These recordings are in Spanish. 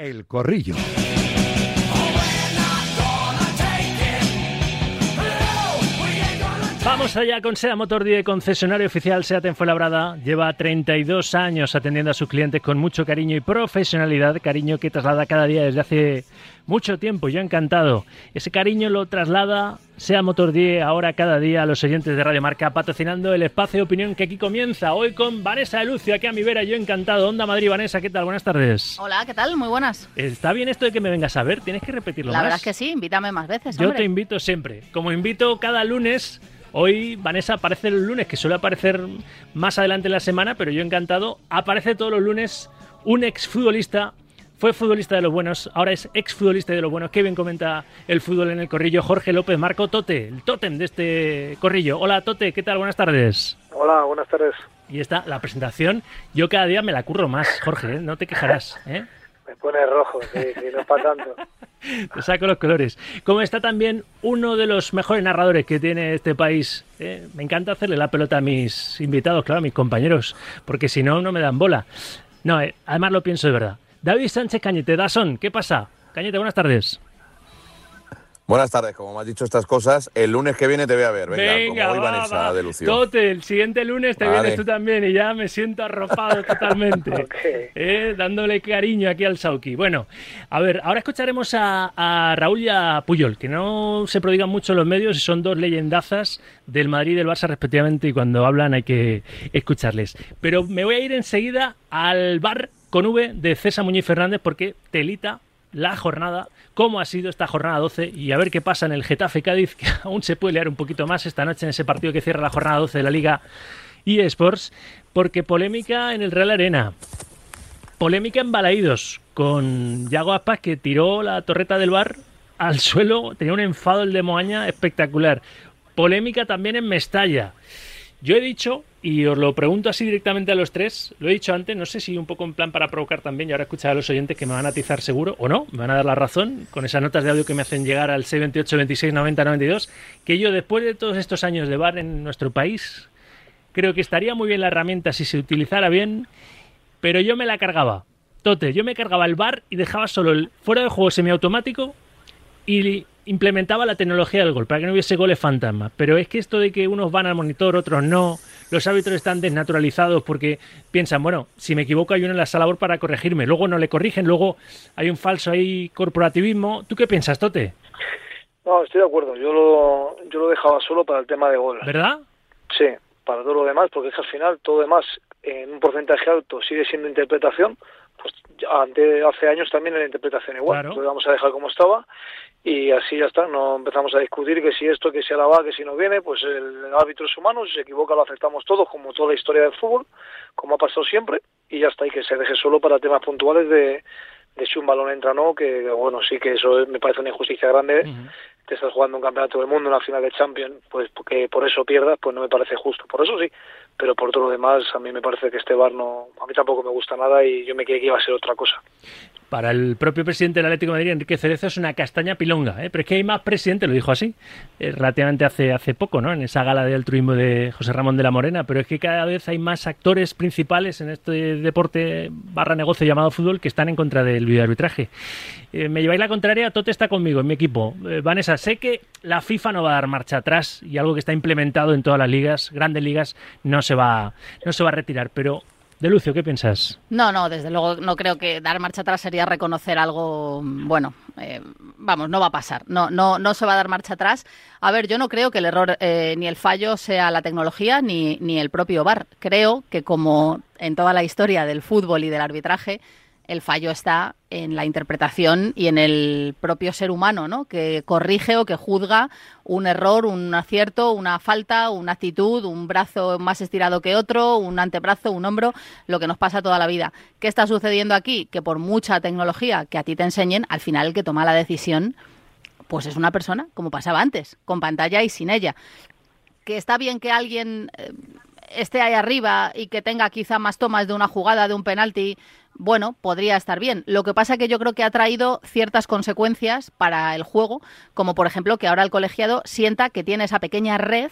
El Corrillo. Vamos allá con SEA Motor 10, concesionario oficial SEAT en Fuenlabrada. Lleva 32 años atendiendo a sus clientes con mucho cariño y profesionalidad, cariño que traslada cada día desde hace mucho tiempo. Yo encantado. Ese cariño lo traslada SEA Motor 10 ahora cada día a los oyentes de Radio Marca, patrocinando el espacio de opinión que aquí comienza. Hoy con Vanessa de Lucio, aquí a mi vera, yo encantado. Onda Madrid, Vanessa, ¿qué tal? Buenas tardes. Hola, ¿qué tal? Muy buenas. ¿Está bien esto de que me vengas a ver? Tienes que repetirlo La más. verdad es que sí, invítame más veces. Yo hombre. te invito siempre. Como invito cada lunes, hoy Vanessa aparece el lunes, que suele aparecer más adelante en la semana, pero yo encantado. Aparece todos los lunes un exfutbolista. Fue futbolista de los buenos, ahora es exfutbolista de los buenos. Qué bien comenta el fútbol en el corrillo. Jorge López Marco Tote, el tótem de este corrillo. Hola Tote, ¿qué tal? Buenas tardes. Hola, buenas tardes. Y esta, la presentación, yo cada día me la curro más, Jorge, ¿eh? no te quejarás. ¿eh? Me pone rojo, sí, no es para tanto. Te saco los colores. Como está también uno de los mejores narradores que tiene este país. Eh, me encanta hacerle la pelota a mis invitados, claro, a mis compañeros, porque si no, no me dan bola. No, eh, además lo pienso de verdad. David Sánchez Cañete, Dason, ¿qué pasa? Cañete, buenas tardes. Buenas tardes, como me has dicho estas cosas, el lunes que viene te voy a ver. Venga, como hoy va, Vanessa va. de Lucio. Tote, el siguiente lunes te Vale. vienes tú también y ya me siento arropado totalmente. Eh, dándole cariño aquí al Sauki. Bueno, a ver, ahora escucharemos a, a Raúl y a Puyol, que no se prodigan mucho en los medios y son dos leyendazas del Madrid y del Barça respectivamente y cuando hablan hay que escucharles. Pero me voy a ir enseguida al bar con V de César Muñiz Fernández porque telita la jornada, cómo ha sido esta jornada 12 y a ver qué pasa en el Getafe Cádiz, que aún se puede liar un poquito más esta noche en ese partido que cierra la jornada 12 de la Liga eSports, porque polémica en el Real Arena, polémica en Balaídos, con Yago Aspas que tiró la torreta del bar al suelo, tenía un enfado el de Moaña espectacular. Polémica también en Mestalla. Yo he dicho, y os lo pregunto así directamente a los tres, lo he dicho antes, no sé si un poco en plan para provocar también, y ahora escuchar a los oyentes que me van a atizar seguro, o no, me van a dar la razón, con esas notas de audio que me hacen llegar al 628 26 90 92, que yo después de todos estos años de bar en nuestro país, creo que estaría muy bien la herramienta si se utilizara bien, pero yo me la cargaba. Tote, yo me cargaba el bar y dejaba solo el fuera de juego semiautomático y implementaba la tecnología del gol para que no hubiese goles fantasma. Pero es que esto de que unos van al monitor, otros no, los árbitros están desnaturalizados porque piensan, bueno, si me equivoco hay uno en la sala para corregirme, luego no le corrigen, luego hay un falso ahí corporativismo. ¿Tú qué piensas, Tote? No, estoy de acuerdo. Yo lo, yo lo dejaba solo para el tema de gol. ¿Verdad? Sí, para todo lo demás, porque es que al final todo demás en un porcentaje alto sigue siendo interpretación. Pues ante, hace años también era interpretación igual. Claro. Entonces vamos a dejar como estaba y así ya está. No empezamos a discutir que si esto, que si la va, que si no viene, pues el árbitro es humano, si se equivoca lo aceptamos todos, como toda la historia del fútbol, como ha pasado siempre, y ya está, y que se deje solo para temas puntuales de, de si un balón entra o no, que que, bueno, sí que eso me parece una injusticia grande. Te estás jugando un campeonato del mundo, una final de Champions, pues porque por eso pierdas, pues no me parece justo. Por eso sí, pero por todo lo demás, a mí me parece que este bar no, a mí tampoco me gusta nada y yo me creí que iba a ser otra cosa. Para el propio presidente del Atlético Madrid, Enrique Cerezo, es una castaña pilonga, ¿eh? pero es que hay más presidentes, lo dijo así, eh, relativamente hace, hace poco, ¿no? en esa gala de altruismo de José Ramón de la Morena, pero es que cada vez hay más actores principales en este deporte barra negocio llamado fútbol que están en contra del videoarbitraje. Eh, me lleváis la contraria, Tote está conmigo, en mi equipo. Vanessa, sé que la FIFA no va a dar marcha atrás y algo que está implementado en todas las ligas, grandes ligas, no se va, no se va a retirar, pero... De Lucio, ¿qué piensas? No, no, desde luego no creo que dar marcha atrás sería reconocer algo, mm, bueno, eh, vamos, no va a pasar, no, no, no se va a dar marcha atrás. A ver, yo no creo que el error eh, ni el fallo sea la tecnología ni, ni el propio VAR. Creo que como en toda la historia del fútbol y del arbitraje, el fallo está en la interpretación y en el propio ser humano, ¿no? Que corrige o que juzga un error, un acierto, una falta, una actitud, un brazo más estirado que otro, un antebrazo, un hombro, lo que nos pasa toda la vida. ¿Qué está sucediendo aquí? Que por mucha tecnología que a ti te enseñen, al final el que toma la decisión pues es una persona, como pasaba antes, con pantalla y sin ella. Que está bien que alguien eh, esté ahí arriba y que tenga quizá más tomas de una jugada, de un penalti, bueno, podría estar bien. Lo que pasa que yo creo que ha traído ciertas consecuencias para el juego, como por ejemplo que ahora el colegiado sienta que tiene esa pequeña red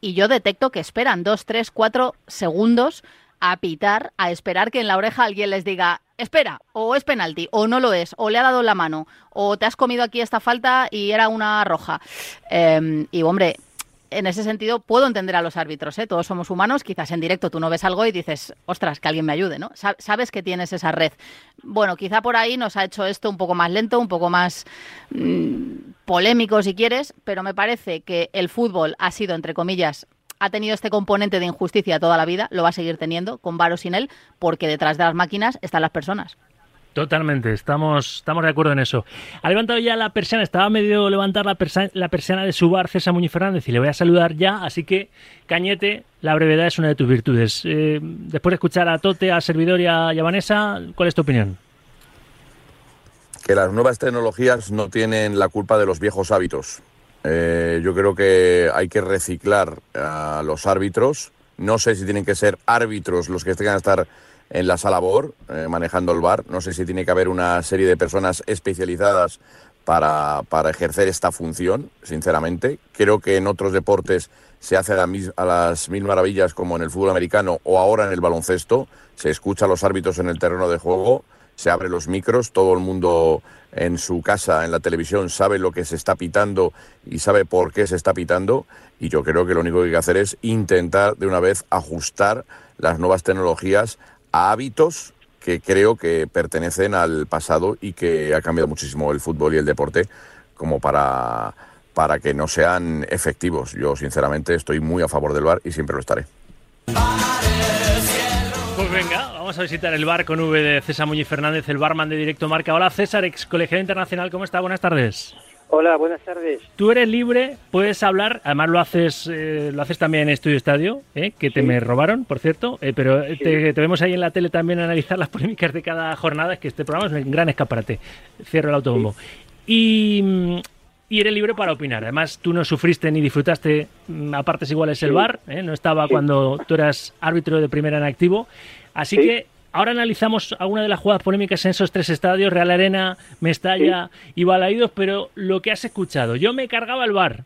y yo detecto que esperan dos, tres, cuatro segundos a pitar, a esperar que en la oreja alguien les diga espera, o es penalti, o no lo es, o le ha dado la mano, o te has comido aquí esta falta y era una roja. Em, y hombre, en ese sentido puedo entender a los árbitros, ¿eh? todos somos humanos, quizás en directo tú no ves algo y dices, ostras, que alguien me ayude, ¿no? Sabes que tienes esa red. Bueno, quizá por ahí nos ha hecho esto un poco más lento, un poco más mm, polémico si quieres, pero me parece que el fútbol ha sido, entre comillas, ha tenido este componente de injusticia toda la vida, lo va a seguir teniendo, con Varo sin él, porque detrás de las máquinas están las personas. Totalmente, estamos, estamos de acuerdo en eso. Ha levantado ya la persiana, estaba medio levantar la, la persiana de su bar César Muñoz Fernández y le voy a saludar ya, así que Cañete, la brevedad es una de tus virtudes. Eh, después de escuchar a Tote, a Servidor y a, Vanessa, ¿cuál es tu opinión? Que las nuevas tecnologías no tienen la culpa de los viejos hábitos. Eh, yo creo que hay que reciclar a los árbitros. No sé si tienen que ser árbitros los que tengan que estar en la sala BOR, eh, manejando el bar. No sé si tiene que haber una serie de personas especializadas para, para, ejercer esta función, sinceramente. Creo que en otros deportes se hace a, a, las mil maravillas como en el fútbol americano o ahora en el baloncesto. Se escucha a los árbitros en el terreno de juego, se abren los micros, todo el mundo en su casa, en la televisión, sabe lo que se está pitando y sabe por qué se está pitando. Y yo creo que lo único que hay que hacer es intentar de una vez ajustar las nuevas tecnologías hábitos que creo que pertenecen al pasado y que ha cambiado muchísimo el fútbol y el deporte como para, para que no sean efectivos. Yo sinceramente estoy muy a favor del bar y siempre lo estaré. Pues venga, vamos a visitar el bar con V de César Muñiz Fernández, el barman de Directo Marca. Hola César, ex colegiado internacional, ¿cómo está? Buenas tardes. Hola, buenas tardes. Tú eres libre, puedes hablar, además lo haces eh, lo haces también en Estudio Estadio, eh, que te me robaron, por cierto, eh, pero te, vemos ahí en la tele también analizar las polémicas de cada jornada, es que este programa es un gran escaparate. Cierro el autobombo. Y, y, eres libre para opinar. Además, tú no sufriste ni disfrutaste mm, a partes iguales el bar, no estaba cuando tú eras árbitro de primera en activo. Así que Ahora analizamos algunas de las jugadas polémicas en esos tres estadios, Real Arena, Mestalla y Balaídos, pero lo que has escuchado, yo me cargaba el bar,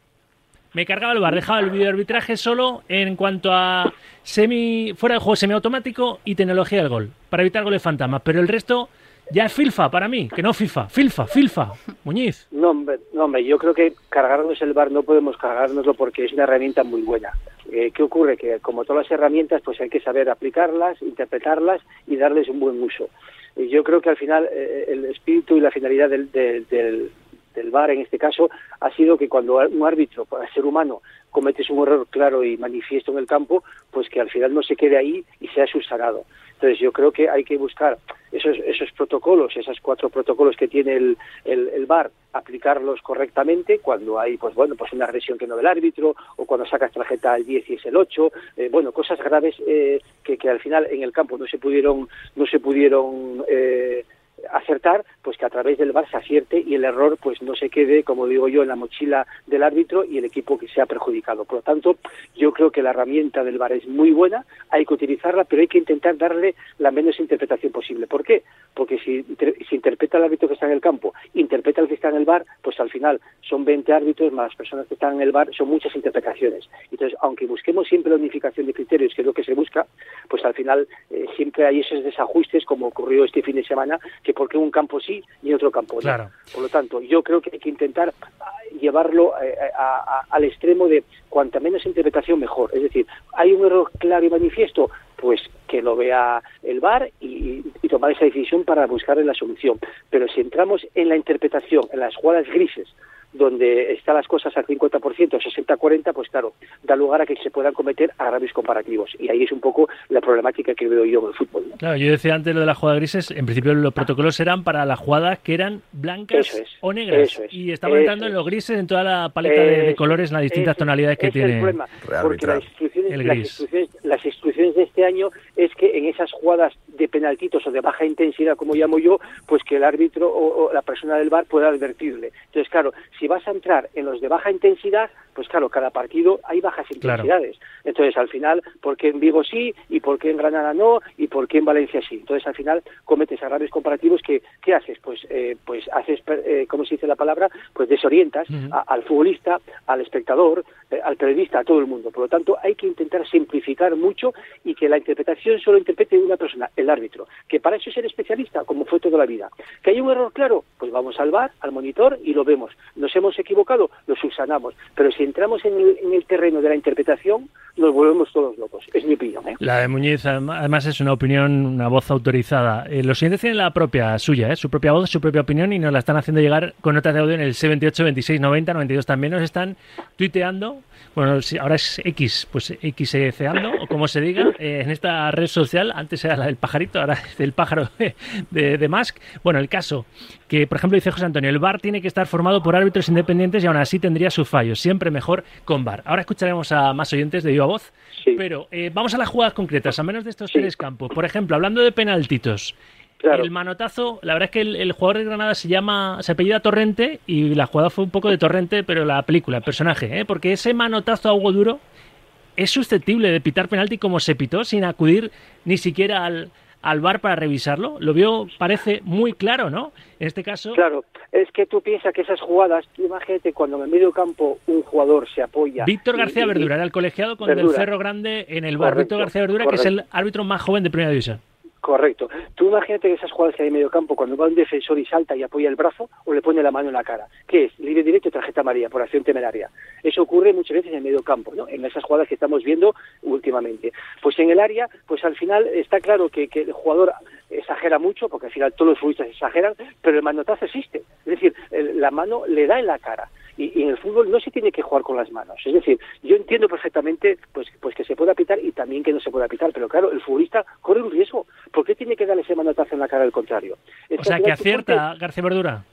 me cargaba el bar, dejaba el videoarbitraje solo en cuanto a semi fuera de juego semiautomático y tecnología del gol, para evitar goles fantasmas, pero el resto ya es filfa para mí, que no FIFA, filfa, filfa, Muñiz. No hombre, no, yo creo que cargarnos el bar no podemos cargárnoslo porque es una herramienta muy buena. Eh, ¿Qué ocurre? Que como todas las herramientas, pues hay que saber aplicarlas, interpretarlas y darles un buen uso. Y yo creo que al final eh, el espíritu y la finalidad del, del, del, VAR en este caso ha sido que cuando un árbitro, para ser humano, cometes un error claro y manifiesto en el campo, pues que al final no se quede ahí y sea subsanado. Entonces yo creo que hay que buscar esos, esos protocolos, esos cuatro protocolos que tiene el, el, el VAR, aplicarlos correctamente cuando hay pues bueno pues una agresión que no del árbitro o cuando sacas tarjeta al 10 y es el 8 eh, bueno cosas graves eh, que, que al final en el campo no se pudieron no se pudieron eh, acertar, pues que a través del VAR se acierte y el error pues no se quede, como digo yo, en la mochila del árbitro y el equipo que sea perjudicado. Por lo tanto, yo creo que la herramienta del VAR es muy buena, hay que utilizarla, pero hay que intentar darle la menos interpretación posible. ¿Por qué? Porque si, si interpreta el árbitro que está en el campo, interpreta el que está en el VAR, pues al final son 20 árbitros más las personas que están en el VAR, son muchas interpretaciones. Entonces, aunque busquemos siempre la unificación de criterios, que es lo que se busca, pues al final eh, siempre hay esos desajustes, como ocurrió este fin de semana, que porque un campo sí y otro campo no. Por lo tanto, yo creo que hay que intentar llevarlo eh, al extremo de cuanta menos interpretación mejor. Es decir, hay un error claro y manifiesto, pues que lo vea el VAR y, y, tomar esa decisión para buscarle la solución. Pero si entramos en la interpretación, en las jugadas grises, donde están las cosas al 50%, 60-40, pues claro, da lugar a que se puedan cometer agravios comparativos. Y ahí es un poco la problemática que veo yo en el fútbol. Claro, yo decía antes lo de las jugadas grises, en principio los protocolos eran para las jugadas que eran blancas o negras. y estamos entrando en los grises, en toda la paleta de, colores, en las distintas tonalidades que tiene. el problema, porque las instrucciones, las, instrucciones, las instrucciones de este año es que en esas jugadas de penaltitos o de baja intensidad, como llamo yo, pues que el árbitro o, o la persona del bar pueda advertirle. Entonces, claro, si vas a entrar en los de baja intensidad, pues claro, cada partido hay bajas intensidades. Entonces, al final, ¿por qué en Vigo sí y por qué en Granada no y por qué en Valencia sí? Entonces, al final, cometes agravios comparativos que, ¿qué haces? Pues, eh, pues haces, eh, ¿cómo se dice la palabra? Pues desorientas al futbolista, al espectador, eh, al periodista, a todo el mundo. Por lo tanto, hay que intentar simplificar mucho y que la interpretación solo interprete una persona, el árbitro, que para eso es el especialista, como fue toda la vida. ¿Que hay un error claro? Pues vamos al bar, al monitor y lo vemos. Nos hemos equivocado, lo subsanamos. Pero si entramos en el, terreno de la interpretación, nos volvemos todos locos. Es mi opinión. ¿eh? La de Muñiz, además, es una opinión, una voz autorizada. Eh, los siguientes tienen la propia suya, ¿eh? su propia voz, su propia opinión y nos la están haciendo llegar con notas de audio en el C28, 26, 90, 92 también. Nos están tuiteando bueno, si ahora es X, pues XCando, o como se diga, eh, en esta red social, antes era la del pajarito, ahora es el pájaro de, de Musk. Bueno, el caso, que por ejemplo dice José Antonio, el VAR tiene que estar formado por árbitros independientes y aún así tendría su fallo, siempre mejor con VAR. Ahora escucharemos a más oyentes de viva voz, pero eh, vamos a las jugadas concretas, a menos de estos tres campos. Por ejemplo, hablando de penaltitos, el manotazo, la verdad es que el, jugador de Granada se llama, se apellida Torrente y la jugada fue un poco de Torrente, pero la película, el personaje, ¿eh? porque ese manotazo a Hugo Duro es susceptible de pitar penalti como se pitó sin acudir ni siquiera al, al bar para revisarlo. Lo vio, parece muy claro, ¿no? En este caso. Claro, es que tú piensas que esas jugadas, imagínate cuando en el medio campo un jugador se apoya. Víctor García Verdura era el colegiado con el Cerro Grande en el bar. Víctor García Verdura, que es el árbitro más joven de Primera División. Correcto. Tú imagínate que esas jugadas que hay en medio campo, cuando va un defensor y salta y apoya el brazo o le pone la mano en la cara. ¿Qué es? Libre directo y tarjeta amarilla por acción temeraria. Eso ocurre muchas veces en el medio campo, ¿no? En esas jugadas que estamos viendo últimamente. Pues en el área, pues al final está claro que, el jugador exagera mucho, porque al final todos los futbolistas exageran, pero el manotazo existe. Es decir, la mano le da en la cara y, en el fútbol no se tiene que jugar con las manos. Es decir, yo entiendo perfectamente pues, pues que se pueda pitar y también que no se pueda pitar, pero claro, el futbolista corre un riesgo. ¿Por qué tiene que darle ese manotazo en la cara del contrario? o sea, que acierta García Verdura.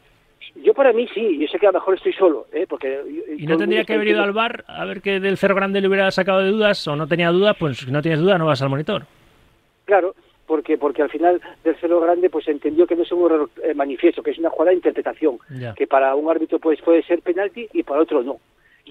Yo para mí sí, yo sé que a lo mejor estoy solo, ¿eh? porque... ¿Y no tendría que haber ido al bar a ver que del Cerro Grande le hubiera sacado de dudas o no tenía dudas? Pues si no tienes dudas no vas al monitor. Claro, porque porque al final del cero grande pues entendió que no es un error eh, manifiesto, que es una jugada de interpretación, que para un árbitro pues puede ser penalti y para otro no.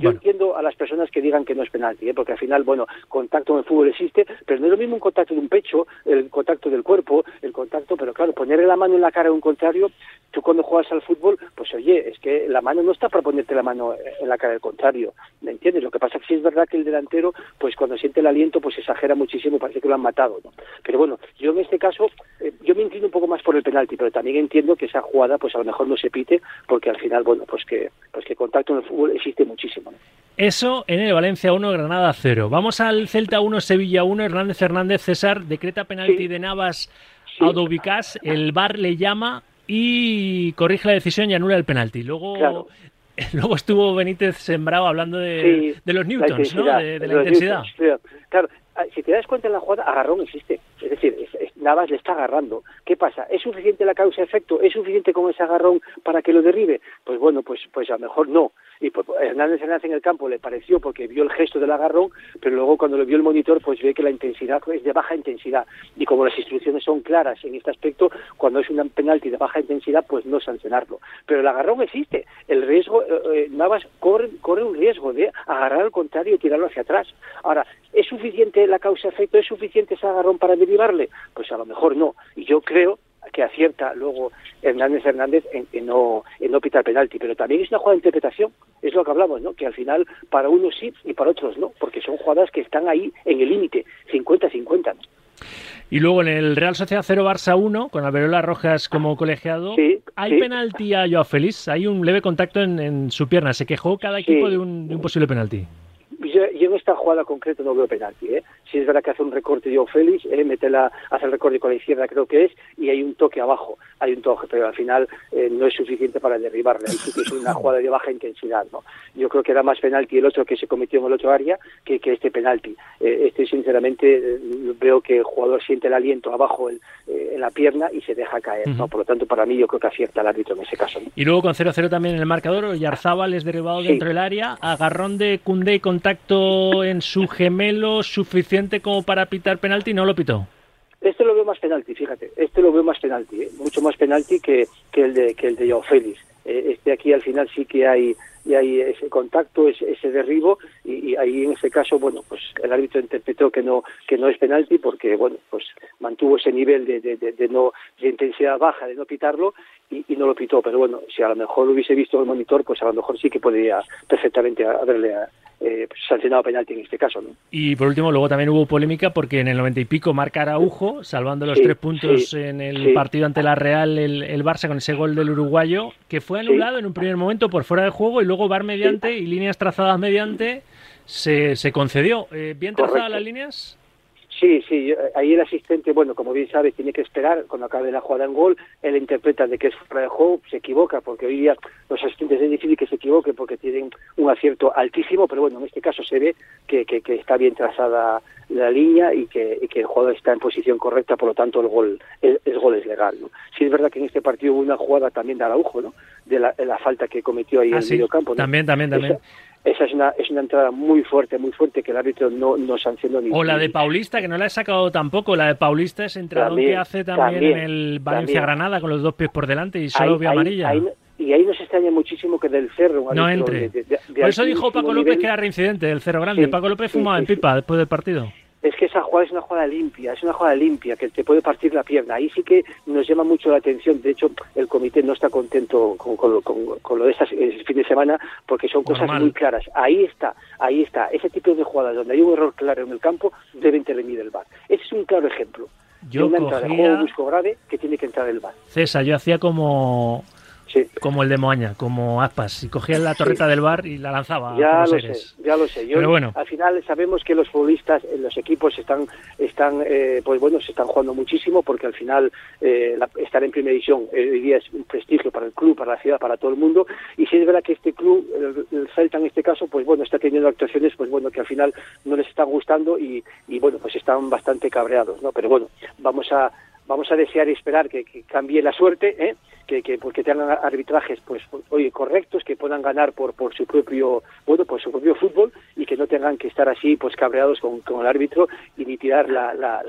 Yo entiendo a las personas que digan que no es penalti, ¿eh? porque al final, bueno, contacto en el fútbol existe, pero no es lo mismo un contacto de un pecho, el contacto del cuerpo, el contacto, pero claro, ponerle la mano en la cara a un contrario, tú cuando juegas al fútbol, pues oye, es que la mano no está para ponerte la mano en la cara del contrario, ¿me entiendes? Lo que pasa es que sí es verdad que el delantero, pues cuando siente el aliento, pues exagera muchísimo, parece que lo han matado, ¿no? Pero bueno, yo en este caso, eh, yo me inclino un poco más por el penalti, pero también entiendo que esa jugada, pues a lo mejor no se pite, porque al final, bueno, pues que, pues que contacto en el fútbol existe muchísimo, Eso en el Valencia 1, Granada 0. Vamos al Celta 1, Sevilla 1, Hernández Hernández, César, decreta penalti de Navas a Udubicás, el VAR le llama y corrige la decisión y anula el penalti. Luego, luego estuvo Benítez sembrado hablando de, los newtons, ¿no? De, la intensidad. claro, ah, si te das cuenta en la jugada, agarrón existe. Es decir, Navas le está agarrando. ¿Qué pasa? ¿Es suficiente la causa-efecto? ¿Es suficiente con ese agarrón para que lo derribe? Pues bueno, pues, pues a lo mejor no y pues, Hernández Hernández en el campo le pareció porque vio el gesto del agarrón, pero luego cuando lo vio el monitor pues ve que la intensidad es de baja intensidad y como las instrucciones son claras en este aspecto, cuando es un penalti de baja intensidad pues no sancionarlo. Pero el agarrón existe, el riesgo, eh, eh, Navas corre, corre un riesgo de agarrar al contrario y tirarlo hacia atrás. Ahora, ¿es suficiente la causa-efecto? ¿Es suficiente ese agarrón para derivarle? Pues a lo mejor no. Y yo creo que acierta luego Hernández Hernández en, no, en no pitar penalti, pero también es una jugada de interpretación, es lo que hablamos, ¿no? que al final para unos sí y para otros no, porque son jugadas que están ahí en el límite, 50-50. Y luego en el Real Sociedad 0 Barça 1, con Alberola Rojas como colegiado, hay penalti a Joao Félix, hay un leve contacto en, su pierna, se quejó cada equipo de, un, de un posible penalti yo, en esta jugada concreta no veo penalti. ¿eh? Si es verdad que hace un recorte de Félix, ¿eh? mete la, hace el recorte con la izquierda, creo que es, y hay un toque abajo. Hay un toque, pero al final eh, no es suficiente para derribarle. Que es una jugada de baja intensidad. ¿no? Yo creo que era más penalti el otro que se cometió en el otro área que, que este penalti. Eh, este, sinceramente, eh, veo que el jugador siente el aliento abajo en, en la pierna y se deja caer. ¿no? Por lo tanto, para mí, yo creo que acierta el árbitro en ese caso. Y luego con 0-0 también en el marcador, Yarzábal es derribado dentro del área, agarrón de Cundé y contacto en su gemelo suficiente como para pitar penalti, no lo pitó. Este lo veo más penalti, fíjate. Este lo veo más penalti, ¿eh? mucho más penalti que, que, el de que el de Joao Félix. Eh, este aquí al final sí que hay y hay ese contacto, ese, ese derribo y, ahí en ese caso, bueno, pues el árbitro interpretó que no que no es penalti porque, bueno, pues mantuvo ese nivel de, de, no de intensidad baja, de no pitarlo y, y, no lo pitó. Pero bueno, si a lo mejor lo hubiese visto el monitor, pues a lo mejor sí que podría perfectamente haberle eh, pues, sancionado penalti en este caso. ¿no? Y por último, luego también hubo polémica porque en el noventa y pico marca Araujo, salvando los tres puntos en el partido ante la Real, el, el, Barça con ese gol del uruguayo, que fue anulado en un primer momento por fuera de juego y luego bar mediante y líneas trazadas mediante se, se concedió. Eh, ¿Bien trazadas las líneas? Sí, sí, ahí el asistente, bueno, como bien sabes, tiene que esperar cuando acabe la jugada en gol, él interpreta de que es fuera de juego, se equivoca, porque hoy día los asistentes es difícil que se equivoquen porque tienen un acierto altísimo, pero bueno, en este caso se ve que, que, está bien trazada la línea y que, el jugador está en posición correcta, por lo tanto el gol, el, gol es legal. ¿no? Sí es verdad que en este partido hubo una jugada también de Araujo, ¿no? de la, falta que cometió ahí en ah, el medio campo. También, también, también esa es una, es una entrada muy fuerte, muy fuerte que el árbitro no, no sancionó ni O la de Paulista, que no la he sacado tampoco. La de Paulista es entrador que hace también, en el Valencia-Granada con los dos pies por delante y solo vio amarilla. y ahí nos extraña muchísimo que del Cerro... No entre. por eso dijo Paco López que era reincidente del Cerro Grande. Paco López fumaba en pipa después del partido es que esa jugada es una jugada limpia, es una jugada limpia que te puede partir la pierna. Ahí sí que nos llama mucho la atención. De hecho, el comité no está contento con, con, lo de este fin de semana porque son cosas muy claras. Ahí está, ahí está. Ese tipo de jugadas donde hay un error claro en el campo debe intervenir el VAR. Ese es un claro ejemplo. Yo de una entrada de juego grave que tiene que entrar el VAR. César, yo hacía como como el de Moaña, como Aspas, y cogía la torreta del bar y la lanzaba. Ya lo sé, ya lo sé. Pero bueno. Al final sabemos que los futbolistas, en los equipos están, están eh, pues bueno, se están jugando muchísimo porque al final eh, estar en primera división hoy día es un prestigio para el club, para la ciudad, para todo el mundo. Y si es verdad que este club, el, Celta en este caso, pues bueno, está teniendo actuaciones, pues bueno, que al final no les están gustando y, y bueno, pues están bastante cabreados, ¿no? Pero bueno, vamos a vamos a desear y esperar que, cambie la suerte, ¿eh? que, que, pues, tengan arbitrajes pues oye correctos, que puedan ganar por, por su propio bueno por su propio fútbol y que no tengan que estar así pues cabreados con, con el árbitro y ni tirar la, la,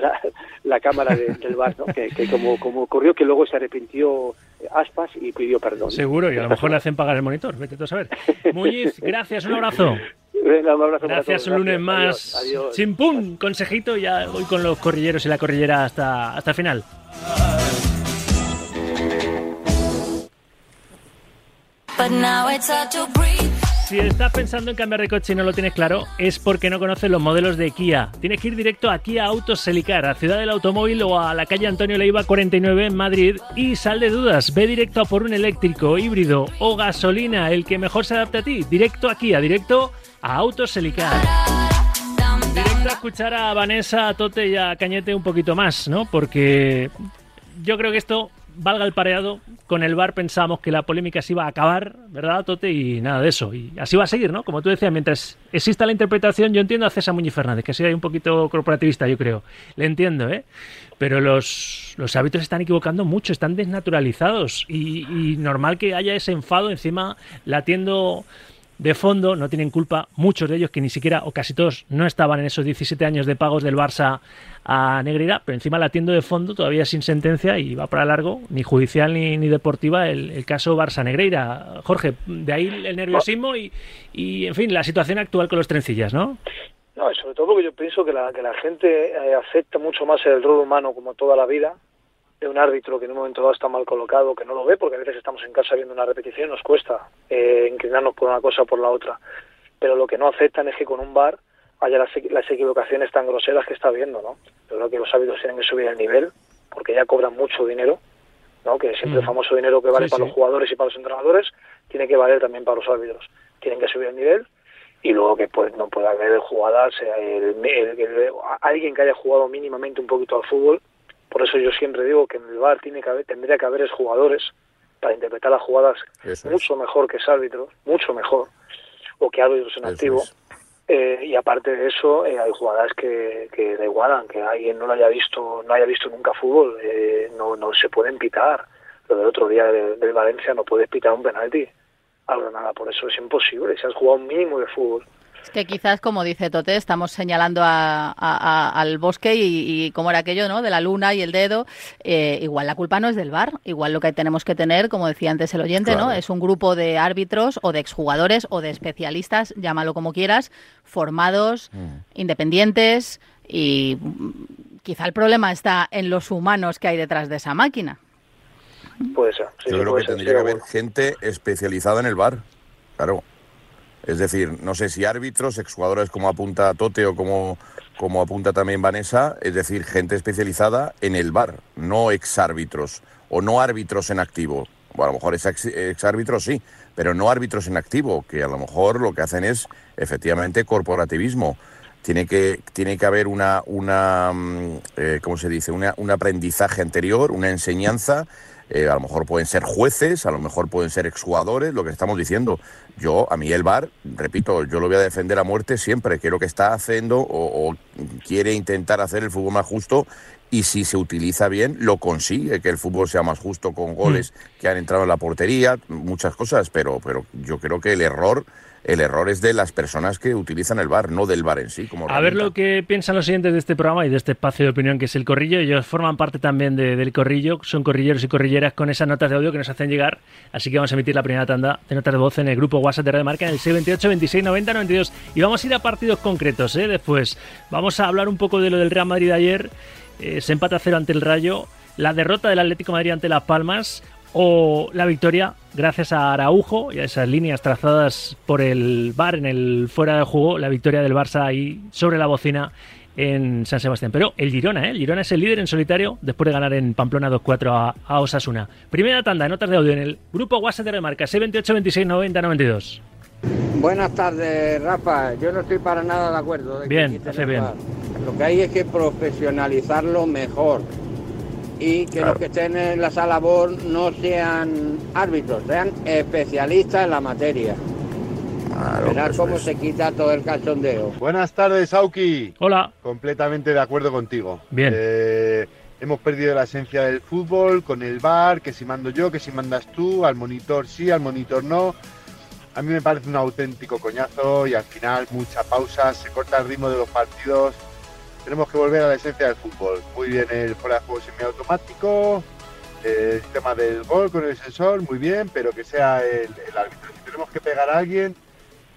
la, cámara del bar, ¿no? que, como, como ocurrió que luego se arrepintió Aspas y pidió perdón. Seguro, y a lo mejor le hacen pagar el monitor, vete tú a saber. Muñiz, gracias, un abrazo. Venga, un abrazo Gracias, un lunes más. Adiós, Chimpum, consejito, ya voy con los corrilleros y la corrillera hasta, hasta el final. Si estás pensando en cambiar de coche y no lo tienes claro, es porque no conoces los modelos de Kia. Tienes que ir directo a Kia Autos Selicar, a Ciudad del Automóvil o a la calle Antonio Leiva 49 en Madrid y sal de dudas. Ve directo a por un eléctrico, híbrido o gasolina, el que mejor se adapte a ti. Directo a Kia, directo a Autos Selicar. Directo a escuchar a Vanessa, a Tote y a Cañete un poquito más, ¿no? Porque yo creo que esto valga el pareado, con el bar pensamos que la polémica se iba a acabar, ¿verdad, Tote? Y nada de eso. Y así va a seguir, ¿no? Como tú decías, mientras exista la interpretación, yo entiendo a César Muñiz Fernández, que sea un poquito corporativista, yo creo. Le entiendo, ¿eh? Pero los, los hábitos están equivocando mucho, están desnaturalizados. Y, y normal que haya ese enfado, encima latiendo de fondo, no tienen culpa muchos de ellos que ni siquiera o casi todos no estaban en esos 17 años de pagos del Barça a Negreira, pero encima la atiendo de fondo todavía sin sentencia y va para largo, ni judicial ni, ni deportiva, el, caso Barça-Negreira. Jorge, de ahí el nerviosismo y, y, en fin, la situación actual con los trencillas, ¿no? No, sobre todo porque yo pienso que la, que la gente eh, acepta mucho más el rol humano como toda la vida, de un árbitro que en un momento dado está mal colocado, que no lo ve, porque a veces estamos en casa viendo una repetición, nos cuesta eh, inclinarnos por una cosa o por la otra. Pero lo que no aceptan es que con un bar haya las, las equivocaciones tan groseras que está viendo, ¿no? Yo creo que los árbitros tienen que subir el nivel, porque ya cobran mucho dinero, ¿no? Que siempre el mm. famoso dinero que vale para los jugadores y para los entrenadores, tiene que valer también para los árbitros. Tienen que subir el nivel y luego que pues no pueda haber jugadas, el, alguien que haya jugado mínimamente un poquito al fútbol por eso yo siempre digo que en el bar tiene que haber, tendría que haber jugadores para interpretar las jugadas mucho mejor que árbitros, mucho mejor, o que árbitros en activo. Eh, y aparte de eso, eh, hay jugadas que, que da igual, que alguien no lo haya visto, no haya visto nunca fútbol, eh, no, no se pueden pitar. Lo del otro día del, Valencia no puedes pitar un penalti. al Granada. Por eso es imposible, se has jugado un mínimo de fútbol. Es que quizás, como dice Tote, estamos señalando al bosque y, como era aquello, ¿no? De la luna y el dedo. Eh, igual la culpa no es del bar. Igual lo que tenemos que tener, como decía antes el oyente, ¿no? Es un grupo de árbitros o de exjugadores o de especialistas, llámalo como quieras, formados, mm. independientes y quizá el problema está en los humanos que hay detrás de esa máquina. Puede ser. Yo creo que tendría que haber gente especializada en el bar. Claro. Es decir, no sé si árbitros, exjugadores como apunta Tote o como, como apunta también Vanessa, es decir, gente especializada en el bar, no exárbitros o no árbitros en activo. Bueno, a lo mejor ex, exárbitros sí, pero no árbitros en activo, que a lo mejor lo que hacen es efectivamente corporativismo. Tiene que, tiene que haber una, una mm, eh, ¿cómo se dice? Una, un aprendizaje anterior, una enseñanza eh, a lo mejor pueden ser jueces, a lo mejor pueden ser exjugadores, lo que estamos diciendo. Yo, a mí el VAR, repito, yo lo voy a defender a muerte siempre, que lo que está haciendo o, quiere intentar hacer el fútbol más justo y si se utiliza bien, lo consigue, que el fútbol sea más justo con goles mm. que han entrado en la portería, muchas cosas, pero, pero yo creo que el error el error es de las personas que utilizan el bar, no del bar en sí. Como a ver lo que piensan los siguientes de este programa y de este espacio de opinión que es el Corrillo. Ellos forman parte también del Corrillo, son corrilleros y corrilleras con esas notas de audio que nos hacen llegar. Así que vamos a emitir la primera tanda de notas de voz en el grupo WhatsApp de Radio Marca en el 628 26 90 92. Y vamos a ir a partidos concretos ¿eh? después. Vamos a hablar un poco de lo del Real Madrid de ayer. Eh, se empata a cero ante el Rayo. La derrota del Atlético de Madrid ante Las Palmas o la victoria gracias a Araujo y a esas líneas trazadas por el Bar en el fuera de juego, la victoria del Barça ahí sobre la bocina en San Sebastián. Pero el Girona, ¿eh? El Girona es el líder en solitario después de ganar en Pamplona 2-4 a, Osasuna. Primera tanda, notas de audio en el grupo WhatsApp de Remarca, 628 26 90 92. Buenas tardes, Rafa. Yo no estoy para nada de acuerdo. bien, hace bien. Lo que hay es que profesionalizarlo mejor y que los que estén en la sala BOR no sean árbitros, sean especialistas en la materia. Claro, cómo se quita todo el cachondeo. Buenas tardes, Auki. Hola. Completamente de acuerdo contigo. Bien. Eh, hemos perdido la esencia del fútbol con el bar, que si mando yo, que si mandas tú, al monitor sí, al monitor no. A mí me parece un auténtico coñazo y al final mucha pausa, se corta el ritmo de los partidos tenemos que volver a la esencia del fútbol. Muy bien el fuera de juego semiautomático, el tema del gol con el sensor, muy bien, pero que sea el, árbitro. Si tenemos que pegar a alguien,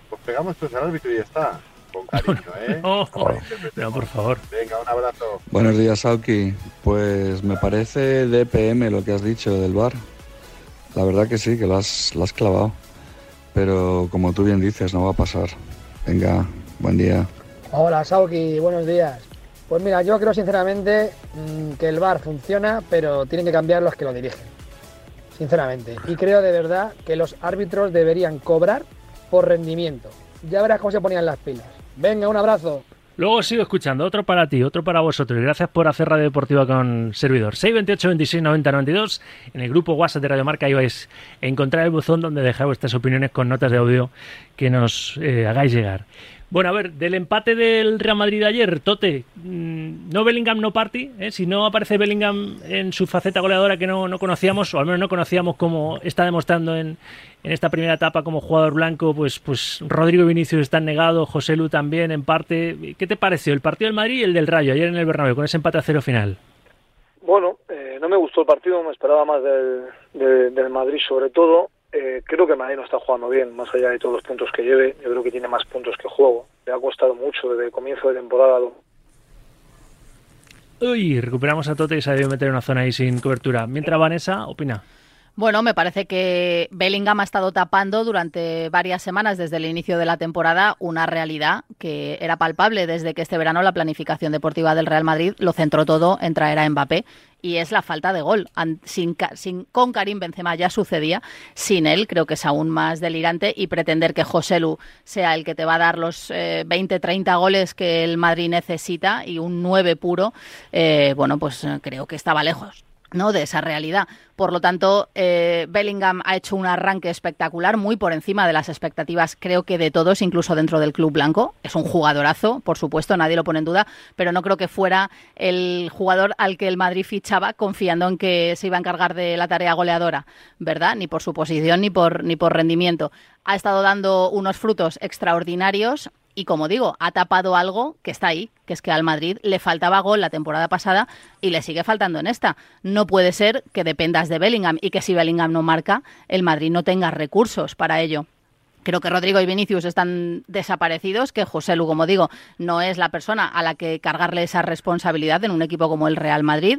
pues pegamos todos al árbitro y ya está. Con cariño, ¿eh? no, por favor. Venga, un abrazo. Buenos días, Sauki. Pues me parece DPM lo que has dicho del bar. La verdad que sí, que lo has, lo has clavado. Pero como tú bien dices, no va a pasar. Venga, buen día. Hola, Sauki, buenos días. Pues mira, yo creo sinceramente mm, que el VAR funciona, pero tienen que cambiar los que lo dirigen. Sinceramente. Y creo de verdad que los árbitros deberían cobrar por rendimiento. Ya verás cómo se ponían las pilas. Venga, un abrazo. Luego sigo escuchando, otro para ti, otro para vosotros. Gracias por hacer Radio Deportiva con servidor. 628 26 90 92. En el grupo WhatsApp de Radio Marca ahí vais a encontrar el buzón donde dejáis vuestras opiniones con notas de audio que nos eh, hagáis llegar. Bueno, a ver, del empate del Real Madrid ayer, Tote, mm, no Bellingham, no party. ¿eh? Si no aparece Bellingham en su faceta goleadora que no, conocíamos, o al menos no conocíamos como está demostrando en, esta primera etapa como jugador blanco, pues, pues Rodrigo Vinicius está negado, José Lu también en parte. ¿Qué te pareció el partido del Madrid y el del Rayo ayer en el Bernabéu con ese empate a cero final? Bueno, eh, no me gustó el partido, me esperaba más del, del Madrid sobre todo. Eh, creo que Madrid no está jugando bien, más allá de todos los puntos que lleve. Yo creo que tiene más puntos que juego. Le ha costado mucho desde el comienzo de temporada. Uy, recuperamos a Tote y se ha debido meter una zona ahí sin cobertura. Mientras Vanessa, opina. Bueno, me parece que Bellingham ha estado tapando durante varias semanas desde el inicio de la temporada una realidad que era palpable desde que este verano la planificación deportiva del Real Madrid lo centró todo en traer a Mbappé y es la falta de gol. Sin, sin, con Karim Benzema ya sucedía, sin él creo que es aún más delirante y pretender que José Lu sea el que te va a dar los 20, eh, 30 goles que el Madrid necesita y un 9 puro, eh, bueno, pues creo que estaba lejos ¿no? de esa realidad. Por lo tanto, eh, Bellingham ha hecho un arranque espectacular, muy por encima de las expectativas, creo que de todos, incluso dentro del club blanco. Es un jugadorazo, por supuesto, nadie lo pone en duda, pero no creo que fuera el jugador al que el Madrid fichaba confiando en que se iba a encargar de la tarea goleadora, ¿verdad? Ni por su posición ni por, ni por rendimiento. Ha estado dando unos frutos extraordinarios y como digo, ha tapado algo que está ahí, que es que al Madrid le faltaba gol la temporada pasada y le sigue faltando en esta. No puede ser que dependas de Bellingham y que si Bellingham no marca, el Madrid no tenga recursos para ello. Creo que Rodrigo y Vinicius están desaparecidos, que José Lu, como digo, no es la persona a la que cargarle esa responsabilidad en un equipo como el Real Madrid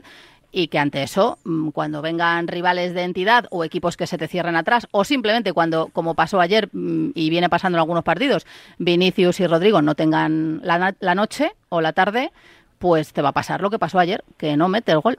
y que ante eso, mm, cuando vengan rivales de entidad o equipos que se te cierren atrás, o simplemente cuando, como pasó ayer mm, y viene pasando en algunos partidos, Vinicius y Rodrigo no tengan la, noche o la tarde, pues te va a pasar lo que pasó ayer, que no mete el gol.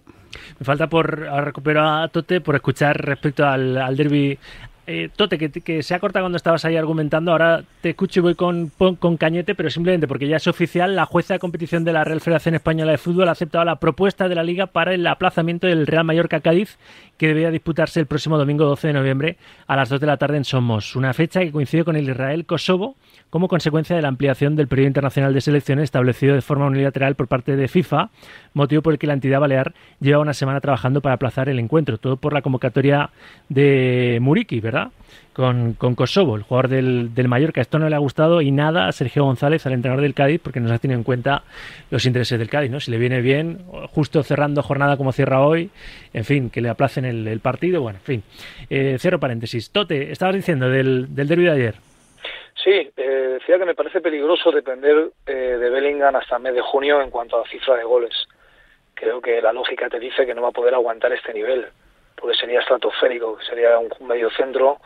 Me falta por recuperar a Tote por escuchar respecto al, al derby eh, Tote, que, se ha cortado cuando estabas ahí argumentando, ahora te escucho y voy con, con, Cañete, pero simplemente porque ya es oficial, la jueza de competición de la Real Federación Española de Fútbol ha aceptado la propuesta de la Liga para el aplazamiento del Real Mallorca-Cádiz, que debía disputarse el próximo domingo 12 de noviembre a las 2 de la tarde en Somos, una fecha que coincide con el Israel-Kosovo como consecuencia de la ampliación del periodo internacional de selecciones establecido de forma unilateral por parte de FIFA, motivo por el que la entidad balear lleva una semana trabajando para aplazar el encuentro, todo por la convocatoria de Muriki, ¿verdad? Con, Kosovo, el jugador del, del, Mallorca. Esto no le ha gustado y nada a Sergio González, al entrenador del Cádiz, porque no se ha tenido en cuenta los intereses del Cádiz, ¿no? Si le viene bien, justo cerrando jornada como cierra hoy, en fin, que le aplacen el, partido, bueno, en fin. Eh, cierro paréntesis. Tote, estabas diciendo del, del de ayer. Sí, eh, decía que me parece peligroso depender eh, de Bellingham hasta el mes de junio en cuanto a cifra de goles. Creo que la lógica te dice que no va a poder aguantar este nivel porque sería estratosférico, sería un medio centro,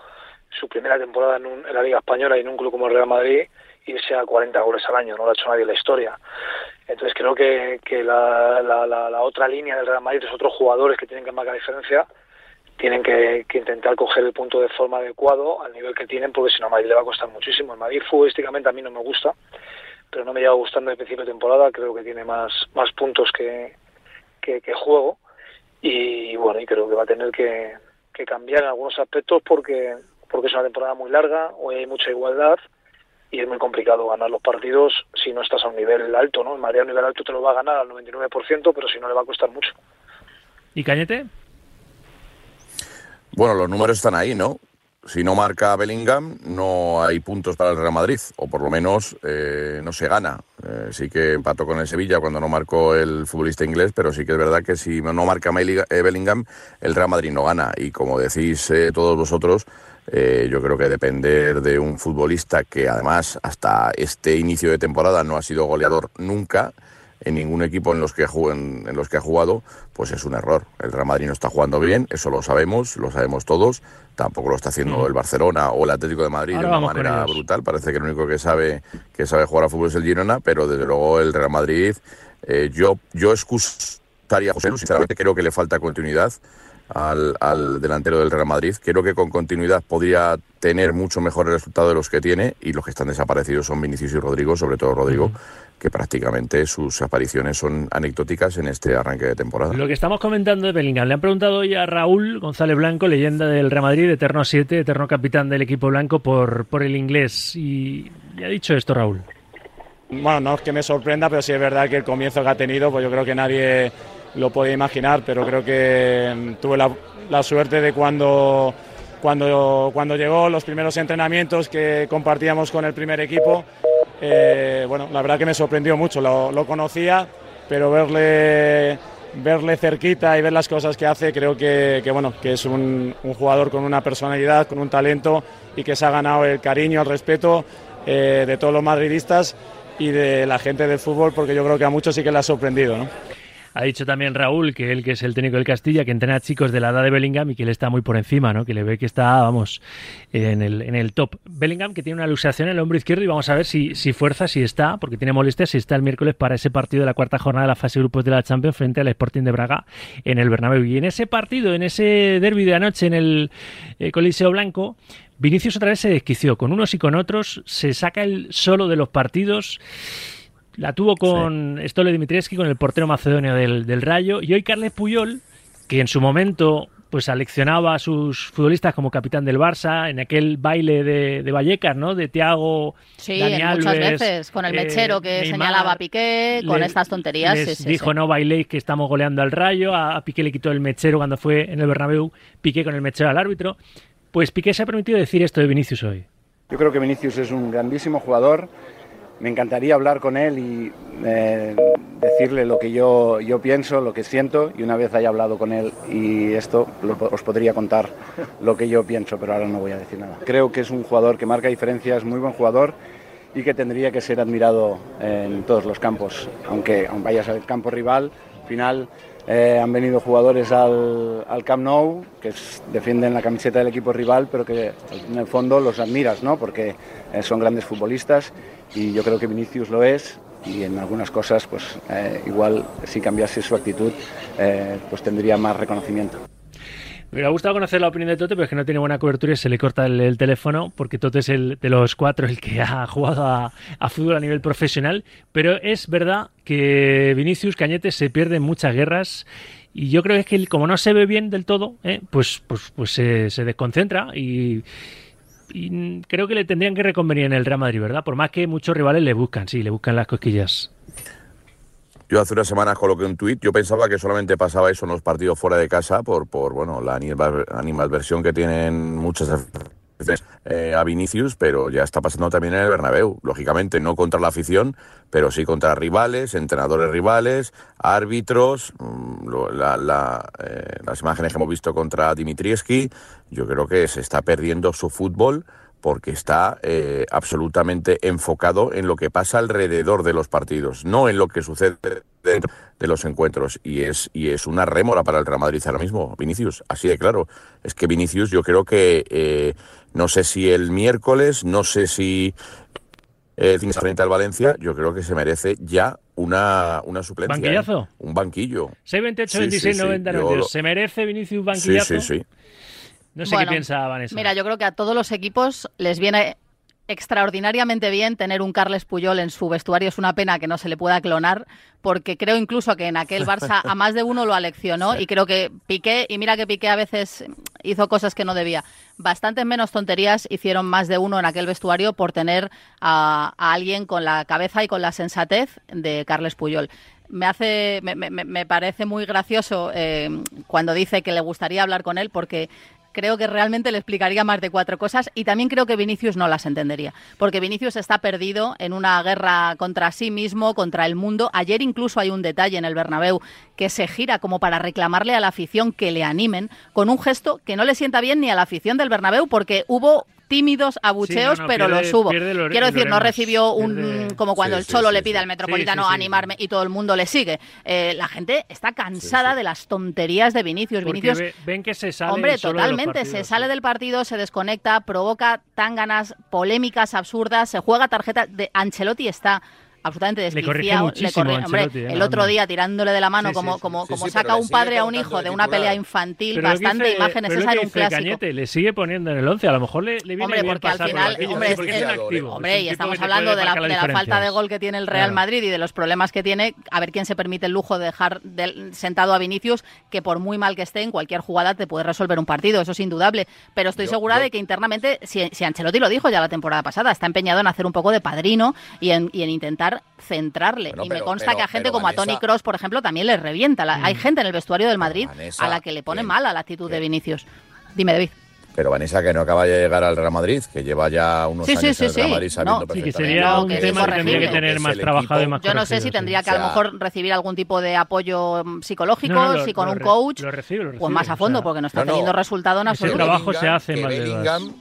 su primera temporada en, la Liga Española y en un club como el Real Madrid, irse a 40 goles al año, no lo ha hecho nadie en la historia. Entonces creo que, que la, la, otra línea del Real Madrid, es otros jugadores que tienen que marcar diferencia, tienen que, intentar coger el punto de forma adecuado al nivel que tienen, porque si no a Madrid le va a costar muchísimo. El Madrid futbolísticamente a mí no me gusta, pero no me lleva gustando desde principio de temporada, creo que tiene más, más puntos que, que juego y bueno, y creo que va a tener que, cambiar en algunos aspectos porque, porque es una temporada muy larga, hoy hay mucha igualdad y es muy complicado ganar los partidos si no estás a un nivel alto, ¿no? El Madrid a un nivel alto te lo va a ganar al 99%, pero si no le va a costar mucho. ¿Y Cañete? Bueno, los números están ahí, ¿no? Si no marca Bellingham, no hay puntos para el Real Madrid, o por lo menos eh, no se gana. Eh, sí que empató con el Sevilla cuando no marcó el futbolista inglés, pero sí que es verdad que si no marca eh, Bellingham, el Real Madrid no gana. Y como decís todos vosotros, yo creo que depender de un futbolista que además hasta este inicio de temporada no ha sido goleador nunca, en ningún equipo en los que en, en los que ha jugado, pues es un error. El Real Madrid no está jugando bien, eso lo sabemos, lo sabemos todos. Tampoco lo está haciendo el Barcelona o el Atlético de Madrid de una manera brutal. Parece que el único que sabe que sabe jugar a fútbol es el Girona, pero desde luego el Real Madrid, eh, yo yo excusaría a José, sinceramente creo que le falta continuidad al, al, delantero del Real Madrid. Creo que con continuidad podría tener mucho mejor el resultado de los que tiene y los que están desaparecidos son Vinicius y Rodrigo, sobre todo Rodrigo, que prácticamente sus apariciones son anecdóticas en este arranque de temporada. Lo que estamos comentando de Bellingham, le han preguntado hoy a Raúl González Blanco, leyenda del Real Madrid, eterno 7, eterno capitán del equipo blanco por, por el inglés. Y le ha dicho esto Raúl. Bueno, no es que me sorprenda, pero sí es verdad que el comienzo que ha tenido, pues yo creo que nadie lo podía imaginar, pero creo que mm, tuve la, suerte de cuando, cuando, cuando llegó los primeros entrenamientos que compartíamos con el primer equipo, eh, bueno, la verdad que me sorprendió mucho, lo, conocía, pero verle, verle cerquita y ver las cosas que hace, creo que, bueno, que es un, jugador con una personalidad, con un talento y que se ha ganado el cariño, el respeto eh, de todos los madridistas y de la gente del fútbol, porque yo creo que a muchos sí que le ha sorprendido. Ha dicho también Raúl que él, que es el técnico del Castilla, que entrena a chicos de la edad de Bellingham y que él está muy por encima, ¿no? Que le ve que está, vamos, en el, en el top. Bellingham que tiene una luxación en el hombro izquierdo y vamos a ver si, si fuerza, si está, porque tiene molestias, si está el miércoles para ese partido de la cuarta jornada de la fase de grupos de la Champions frente al Sporting de Braga en el Bernabéu. Y en ese partido, en ese derby de anoche en el eh, Coliseo Blanco, Vinicius otra vez se desquició con unos y con otros, se saca el solo de los partidos la tuvo con Stole Dimitrievski, con el portero macedonio del, del Rayo. Y hoy Carles Puyol, que en su momento pues aleccionaba a sus futbolistas como capitán del Barça en aquel baile de, de Vallecas, ¿no? De Tiago, Sí, Dani en muchas Alves, veces, con el eh, mechero que Neymar, señalaba a Piqué, con le- estas tonterías. les sí, sí, dijo sí. no bailéis que estamos goleando al Rayo, a, a Piqué le quitó el mechero cuando fue en el Bernabéu, Piqué con el mechero al árbitro. Pues Piqué se ha permitido decir esto de Vinicius hoy. Yo creo que Vinicius es un grandísimo jugador. Me encantaría hablar con él y eh, decirle lo que yo, yo pienso, lo que siento. Y una vez haya hablado con él y esto, os podría contar lo que yo pienso, pero ahora no voy a decir nada. Creo que es un jugador que marca diferencias, muy buen jugador y que tendría que ser admirado en todos los campos. Aunque, aunque vayas al campo rival, al final eh, han venido jugadores al, Camp Nou que defienden la camiseta del equipo rival, pero que en el fondo los admiras, ¿no? Porque eh, son grandes futbolistas y yo creo que Vinicius lo es y en algunas cosas, pues eh, igual si cambiase su actitud, pues tendría más reconocimiento. Me hubiera gustado conocer la opinión de Tote, pero es que no tiene buena cobertura y se le corta el, el teléfono, porque Tote es el de los cuatro el que ha jugado a, fútbol a nivel profesional. Pero es verdad que Vinicius Cañete se pierde en muchas guerras. Y yo creo que es que como no se ve bien del todo, ¿eh? pues, pues, pues se, se desconcentra y, y creo que le tendrían que reconvenir en el Real Madrid, ¿verdad? Por más que muchos rivales le buscan, sí, le buscan las cosquillas. Yo hace unas semanas coloqué un tuit, yo pensaba que solamente pasaba eso en los partidos fuera de casa por, por bueno, la animal- animalversión que tienen muchas veces eh, a Vinicius, pero ya está pasando también en el Bernabéu, lógicamente, no contra la afición, pero sí contra rivales, entrenadores rivales, árbitros, mm, eh, las imágenes que hemos visto contra Dimitrievski, yo creo que se está perdiendo su fútbol porque está eh, absolutamente enfocado en lo que pasa alrededor de los partidos, no en lo que sucede dentro de los encuentros. Y es, y es una rémora para el Real Madrid ahora mismo, Vinicius, así de claro. Es que Vinicius yo creo que eh, no sé si el miércoles, no sé si semana frente al Valencia, yo creo que se merece ya una, una suplencia. ¿eh? ¿Banquillazo? Un banquillo. 628, Sí, 26, sí, sí, 90, yo 92. lo- ¿Se merece Vinicius Sí, banquillazo? sí, sí. No sé Bueno, qué piensa Vanessa. Mira, yo creo que a todos los equipos les viene extraordinariamente bien tener un Carles Puyol en su vestuario. Es una pena que no se le pueda clonar, porque creo incluso que en aquel Barça a más de uno lo aleccionó y creo que Piqué, y mira que Piqué a veces hizo cosas que no debía. Bastantes menos tonterías hicieron más de uno en aquel vestuario por tener a, a alguien con la cabeza y con la sensatez de Carles Puyol me hace me, me- me parece muy gracioso eh, cuando dice que le gustaría hablar con él porque creo que realmente le explicaría más de cuatro cosas y también creo que Vinicius no las entendería porque Vinicius está perdido en una guerra contra sí mismo contra el mundo. Ayer incluso hay un detalle en el Bernabéu que se gira como para reclamarle a la afición que le animen con un gesto que no le sienta bien ni a la afición del Bernabéu porque hubo tímidos abucheos, no, pero pierde- los hubo. Quiero decir, no recibió un pierde- como cuando Sí, el Cholo sí, le pide al Metropolitano animarme y todo el mundo le sigue. Eh, la gente está cansada de las tonterías de Vinicius. Porque Vinicius ve- ven que se sale Hombre, totalmente. Se sale del partido, se desconecta, provoca tanganas, polémicas absurdas, se juega tarjeta de Ancelotti está absolutamente Le corrige desquiciado. hombre, Ancelotti, eh, el otro día tirándole de la mano Sí, como, sí. como, Sí, como sí, saca le un padre a un hijo de de una pelea infantil, Pero bastante dice- imágenes. pero lo Esa era un clásico. Cañete, le sigue poniendo en el 11, a lo mejor le, le viene Hombre, bien porque al pasar por final, banquillo, hombre, es- es- activo, hombre, es y estamos hablando de la, marcar de la falta de gol que tiene el Real Claro. Madrid y de los problemas que tiene, a ver quién se permite el lujo de dejar sentado a Vinicius, que por muy mal que esté en cualquier jugada te puede resolver un partido, eso es indudable. Pero estoy Yo- segura yo- de que internamente, si, si Ancelotti lo dijo ya la temporada pasada, está empeñado en hacer un poco de padrino y en, y en intentar centrarle. Bueno, y me consta pero- que a gente pero como a Tony Cross, por ejemplo, también le revienta. La- Hay gente en el vestuario del Madrid Vanessa, a la que le pone bien. mal a la actitud de Vinicius. Dime, David. Pero Vanessa, que no acaba de llegar al Real Madrid, que lleva ya unos Sí, sí, años sí, en el Real sí. Madrid sabiendo No. Sí, que sería un que tema que tendría que tener más trabajado y más Yo no sé si sí. tendría que O a lo mejor recibir algún tipo de apoyo mm, psicológico, No, no, lo- si con lo un coach, lo recibe, lo pues más a o fondo, sea, porque no está no, no. teniendo resultado en Ese absoluto. trabajo se hace que más de dos. Bellingham,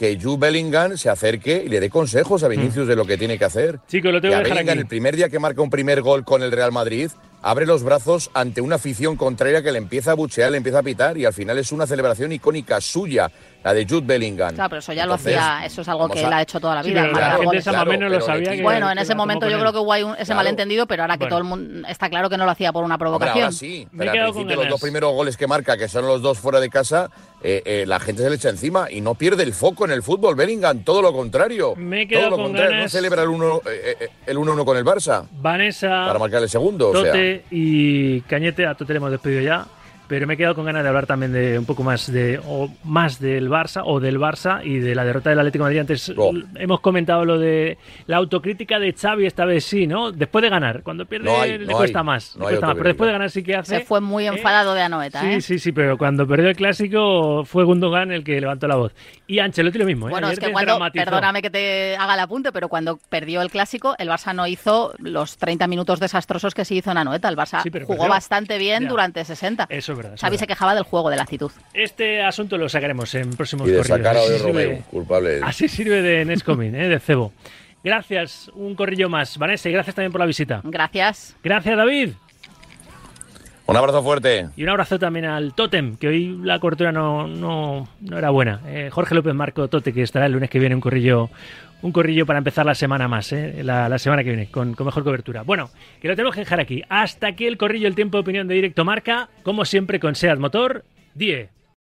que Jude Bellingham se acerque y le dé consejos a Vinicius de lo que tiene que hacer. Chicos, lo tengo que a que dejar Bellingham, aquí. el primer día que marca un primer gol con el Real Madrid, abre los brazos ante una afición contraria que le empieza a buchear, le empieza a pitar y al final es una celebración icónica suya, la de Jude Bellingham. Claro, pero eso ya Entonces, lo hacía, eso es algo que a- él ha hecho toda la Sí, vida. la gente goles. esa más o menos lo sabía que- Bueno, en que ese momento yo creo que hubo ese Claro. malentendido, pero ahora que Bueno. todo el mundo está claro que no lo hacía por una Hombre, provocación. ahora sí, pero al principio los dos primeros goles que marca, que son los dos fuera de casa, eh, eh, la gente se le echa encima y no pierde el foco en el fútbol. Bellingham, todo lo contrario. Me todo lo con contrario. ganas. No celebra el 1-1 eh, eh, el 1-1 con el Barça Vanessa, para marcar el segundo. o sea. Y Cañete, a Tote le hemos despedido ya. pero me he quedado con ganas de hablar también de un poco más de o más del Barça o del Barça y de la derrota del Atlético de Madrid. Antes Oh. hemos comentado lo de la autocrítica de Xavi esta vez sí, ¿no? Después de ganar, cuando pierde No hay, le no cuesta hay, más, no le hay cuesta más, pero después de ganar sí que hace. Se fue muy enfadado de Anoeta, Sí, ¿eh? sí, sí, pero cuando perdió el clásico fue Gundogan el que levantó la voz. Y Ancelotti lo mismo, ¿eh? Bueno, Ayer es que cuando, perdóname que te haga el apunte, pero cuando perdió el clásico, el Barça no hizo los 30 minutos desastrosos que sí hizo en Anoeta. El Barça Sí, pero jugó perdió. bastante bien Ya. durante 60. Eso es verdad. Xavi se quejaba del juego, de la actitud. Este asunto lo sacaremos en próximos Y de corrillos. sirve- Romeu, culpable. Así sirve de Nescomin, ¿eh? de cebo. Gracias, un corrillo más. Vanessa, y gracias también por la visita. Gracias. Gracias, David. Un abrazo fuerte. Y un abrazo también al Totem, que hoy la cobertura no, no, no era buena. Eh, Jorge López Marco Tote, que estará el lunes que viene un corrillo, un corrillo para empezar la semana más, eh, la, semana que viene, con, con mejor cobertura. Bueno, que lo tenemos que dejar aquí. Hasta aquí el corrillo, el tiempo de opinión de directo marca, como siempre con SEAT Motor 10.